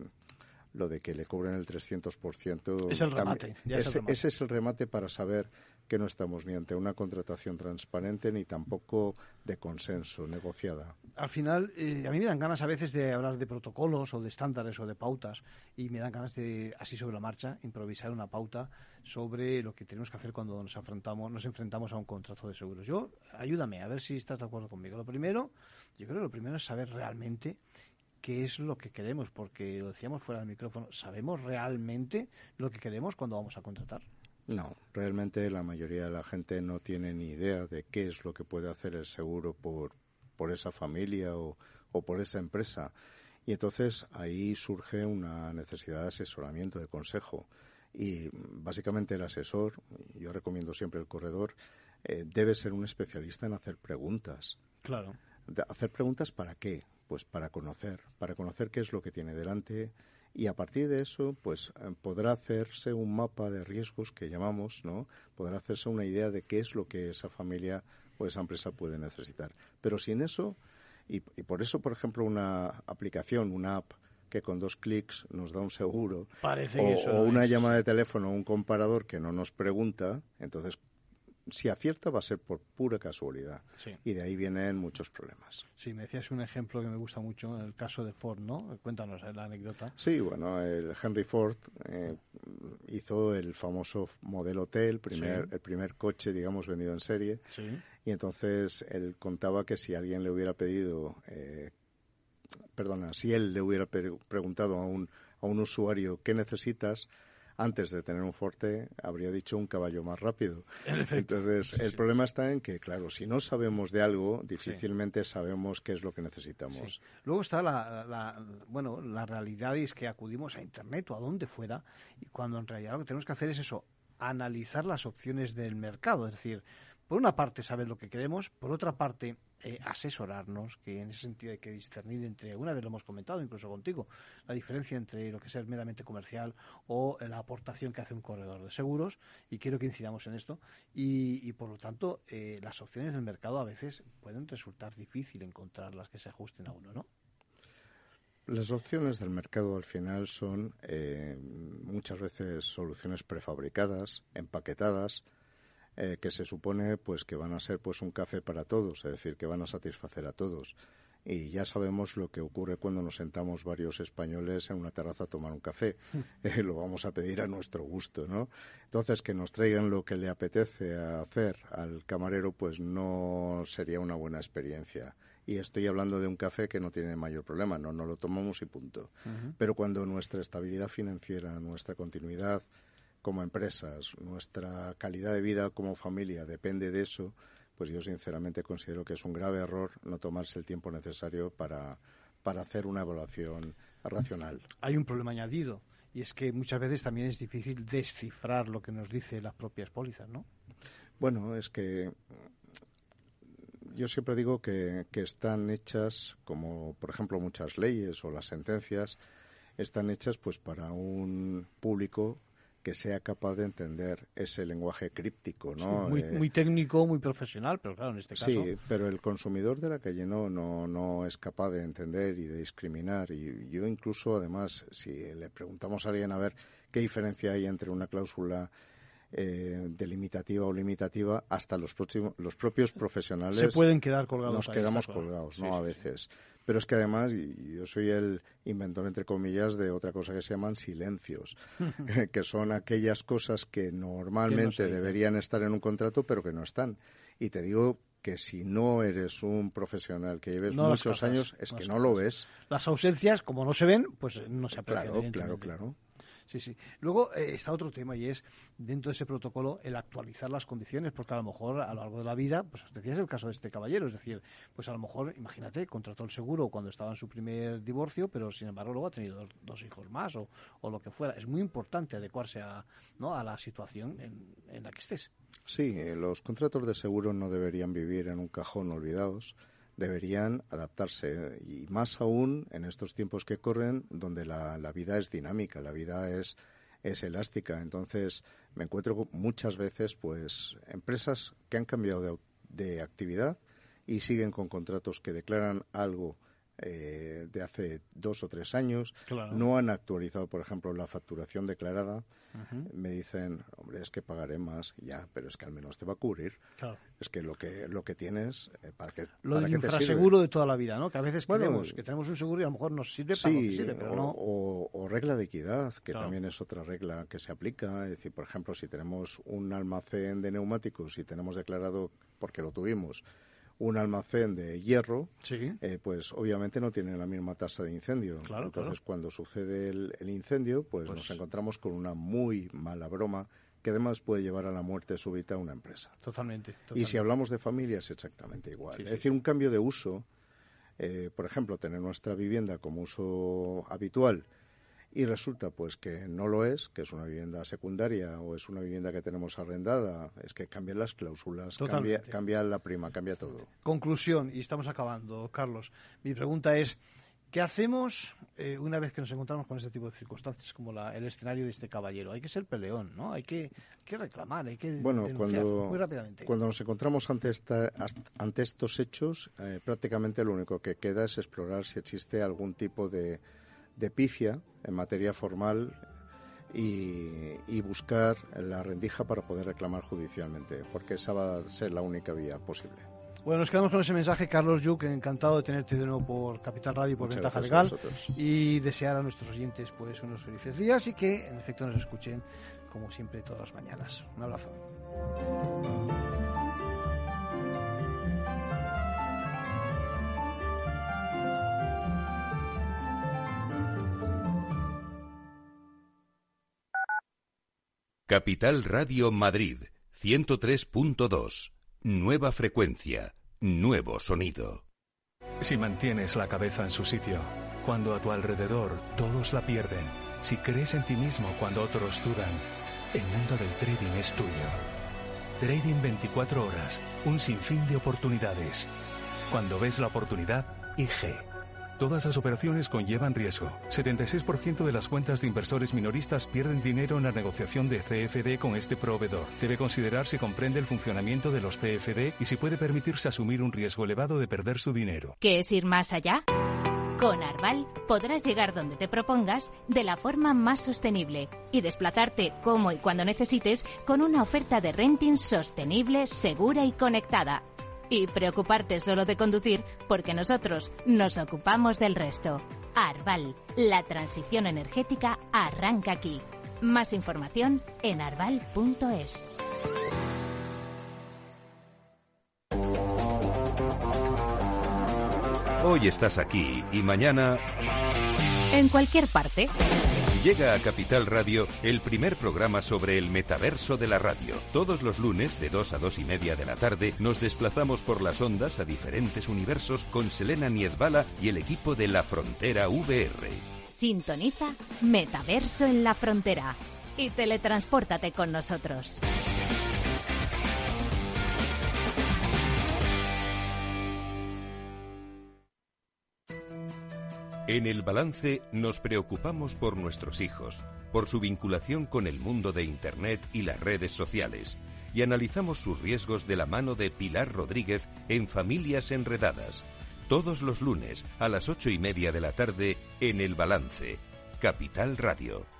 S11: lo de que le cobren el 300%.
S2: Es el remate.
S11: ese, es el remate para saber que no estamos ni ante una contratación transparente ni tampoco de consenso, negociada.
S2: Al final, eh, a mí me dan ganas a veces de hablar de protocolos o de estándares o de pautas y me dan ganas de, así sobre la marcha, improvisar una pauta sobre lo que tenemos que hacer cuando nos enfrentamos, nos enfrentamos a un contrato de seguros. Yo, ayúdame, a ver si estás de acuerdo conmigo. Lo primero, yo creo que lo primero es saber realmente qué es lo que queremos, porque lo decíamos fuera del micrófono, ¿sabemos realmente lo que queremos cuando vamos a contratar?
S11: No, realmente la mayoría de la gente no tiene ni idea de qué es lo que puede hacer el seguro por, por esa familia o, o por esa empresa. Y entonces ahí surge una necesidad de asesoramiento, de consejo. Y básicamente el asesor, yo recomiendo siempre el corredor, eh, debe ser un especialista en hacer preguntas.
S2: Claro.
S11: hacer preguntas para qué? Pues para conocer, para conocer qué es lo que tiene delante y a partir de eso, pues eh, podrá hacerse un mapa de riesgos que llamamos, ¿no? Podrá hacerse una idea de qué es lo que esa familia o esa empresa puede necesitar. Pero sin eso, y, por eso, por ejemplo, una aplicación, una app que con dos clics nos da un seguro
S2: o,
S11: o, una llamada de teléfono un comparador que no nos pregunta, entonces si acierta va a ser por pura casualidad. Y de ahí vienen muchos problemas.
S2: Sí, me decías un ejemplo que me gusta mucho, el caso de Ford, ¿no? Cuéntanos la anécdota.
S11: Sí, bueno, el Henry Ford eh, hizo el famoso modelo T, el primer, el primer coche, digamos, vendido en serie. Y entonces él contaba que si alguien le hubiera pedido, eh, perdona, si él le hubiera preguntado a un, a un usuario qué necesitas, antes de tener un Forte habría dicho un caballo más rápido. Entonces, el problema está en que, claro, si no sabemos de algo, difícilmente sabemos qué es lo que necesitamos.
S2: Luego está la, bueno, la realidad es que acudimos a Internet o a donde fuera y cuando en realidad lo que tenemos que hacer es eso, analizar las opciones del mercado. Es decir, por una parte saber lo que queremos, por otra parte eh, asesorarnos, que en ese sentido hay que discernir entre, una vez lo hemos comentado incluso contigo, la diferencia entre lo que es meramente comercial o la aportación que hace un corredor de seguros, y quiero que incidamos en esto, y, por lo tanto eh, las opciones del mercado a veces pueden resultar difícil encontrar las que se ajusten a uno, ¿no?
S11: Las opciones del mercado al final son eh, muchas veces soluciones prefabricadas, empaquetadas, eh, que se supone pues que van a ser pues un café para todos, es decir, que van a satisfacer a todos. Y ya sabemos lo que ocurre cuando nos sentamos varios españoles en una terraza a tomar un café. Mm. Eh, lo vamos a pedir a nuestro gusto, ¿no? Entonces, que nos traigan lo que le apetece hacer al camarero, pues no sería una buena experiencia. Y estoy hablando de un café que no tiene mayor problema, no, no lo tomamos y punto. Pero cuando nuestra estabilidad financiera, nuestra continuidad, como empresas, nuestra calidad de vida como familia depende de eso, pues yo sinceramente considero que es un grave error no tomarse el tiempo necesario para, para hacer una evaluación racional.
S2: Hay un problema añadido y es que muchas veces también es difícil descifrar lo que nos dice las propias pólizas, ¿no?
S11: Bueno, es que yo siempre digo que, que están hechas, como por ejemplo muchas leyes o las sentencias, están hechas pues para un público que sea capaz de entender ese lenguaje críptico, ¿no?
S2: muy, eh, muy, técnico, muy profesional, pero claro, en este caso...
S11: Sí, pero el consumidor de la calle no, no, no es capaz de entender y de discriminar. Y yo incluso, además, si le preguntamos a alguien a ver qué diferencia hay entre una cláusula eh, delimitativa o limitativa, hasta los, próximos, los propios profesionales.
S2: Se pueden quedar colgados.
S11: Nos quedamos colgados, ¿no? a veces. Pero es que además, yo soy el inventor, entre comillas, de otra cosa que se llaman silencios, que son aquellas cosas que normalmente deberían estar en un contrato, pero que no están. Y te digo que si no eres un profesional que lleves muchos años, es que no lo ves.
S2: Las ausencias, como no se ven, pues no se aprecian.
S11: Claro, claro, claro.
S2: Sí, sí. Luego eh, está otro tema y es, dentro de ese protocolo, el actualizar las condiciones, porque a lo mejor a lo largo de la vida, pues decías el caso de este caballero, es decir, pues a lo mejor, imagínate, contrató el seguro cuando estaba en su primer divorcio, pero sin embargo luego ha tenido dos, hijos más o, o, lo que fuera. Es muy importante adecuarse a, ¿no? a la situación en, en la que estés.
S11: Sí, eh, los contratos de seguro no deberían vivir en un cajón olvidados deberían adaptarse y más aún en estos tiempos que corren donde la, vida es dinámica, la vida es, es elástica. Entonces me encuentro muchas veces pues empresas que han cambiado de, de actividad y siguen con contratos que declaran algo eh, de hace dos o tres años. No han actualizado, por ejemplo, la facturación declarada. Me dicen, hombre, es que pagaré más, ya, pero es que al menos te va a cubrir. Es que lo que lo que tienes, eh, para que
S2: Lo
S11: para
S2: del infraseguro de toda la vida, ¿no? Que a veces creemos que tenemos un seguro y a lo mejor nos sirve para lo que sirve, pero
S11: o,
S2: no.
S11: O, regla de equidad, que también es otra regla que se aplica. Es decir, por ejemplo, si tenemos un almacén de neumáticos y tenemos declarado, porque lo tuvimos, un almacén de hierro, eh, pues obviamente no tiene la misma tasa de incendio. Entonces, cuando sucede el, incendio, pues, nos pues encontramos con una muy mala broma que además puede llevar a la muerte súbita a una empresa.
S2: Totalmente.
S11: Y si hablamos de familias, exactamente igual. es decir, un cambio de uso, eh, por ejemplo, tener nuestra vivienda como uso habitual y resulta pues que no lo es, que es una vivienda secundaria o es una vivienda que tenemos arrendada, es que cambian las cláusulas, cambia, cambia, la prima, cambia todo.
S2: Conclusión, y estamos acabando, Carlos. Mi pregunta es, ¿qué hacemos eh, una vez que nos encontramos con este tipo de circunstancias como el escenario de este caballero? Hay que ser peleón, ¿no? Hay que, reclamar, hay que
S11: bueno,
S2: denunciar
S11: cuando,
S2: muy rápidamente.
S11: Cuando nos encontramos ante, esta, ante estos hechos, eh, prácticamente lo único que queda es explorar si existe algún tipo de de pifia en materia formal y, buscar la rendija para poder reclamar judicialmente, porque esa va a ser la única vía posible.
S2: Bueno, nos quedamos con ese mensaje, Carlos Yuk, encantado de tenerte de nuevo por Capital Radio y por Ventaja Legal y desear a nuestros oyentes pues unos felices días y que en efecto nos escuchen como siempre todas las mañanas. Un abrazo.
S12: Capital Radio Madrid 103.2. Nueva frecuencia, nuevo sonido.
S15: Si mantienes la cabeza en su sitio, cuando a tu alrededor todos la pierden, si crees en ti mismo cuando otros dudan, el mundo del trading es tuyo. Trading 24 horas, un sinfín de oportunidades. Cuando ves la oportunidad, IG. Todas las operaciones conllevan riesgo. 76% de las cuentas de inversores minoristas pierden dinero en la negociación de CFD con este proveedor. Debe considerar si comprende el funcionamiento de los CFD y si puede permitirse asumir un riesgo elevado de perder su dinero.
S4: ¿Qué es ir más allá? Con Arval podrás llegar donde te propongas de la forma más sostenible y desplazarte como y cuando necesites con una oferta de renting sostenible, segura y conectada y preocuparte solo de conducir porque nosotros nos ocupamos del resto. Arval, la transición energética arranca aquí. Más información en arval.es.
S12: Hoy estás aquí y mañana...
S4: En cualquier parte.
S12: Llega a Capital Radio el primer programa sobre el metaverso de la radio. Todos los lunes, de 2 a 2 y media de la tarde, nos desplazamos por las ondas a diferentes universos con Selena Niezbala y el equipo de La Frontera VR.
S4: Sintoniza Metaverso en la Frontera y teletranspórtate con nosotros.
S12: En el balance nos preocupamos por nuestros hijos, por su vinculación con el mundo de Internet y las redes sociales, y analizamos sus riesgos de la mano de Pilar Rodríguez en Familias Enredadas, todos los lunes a las ocho y media de la tarde en el balance, Capital Radio.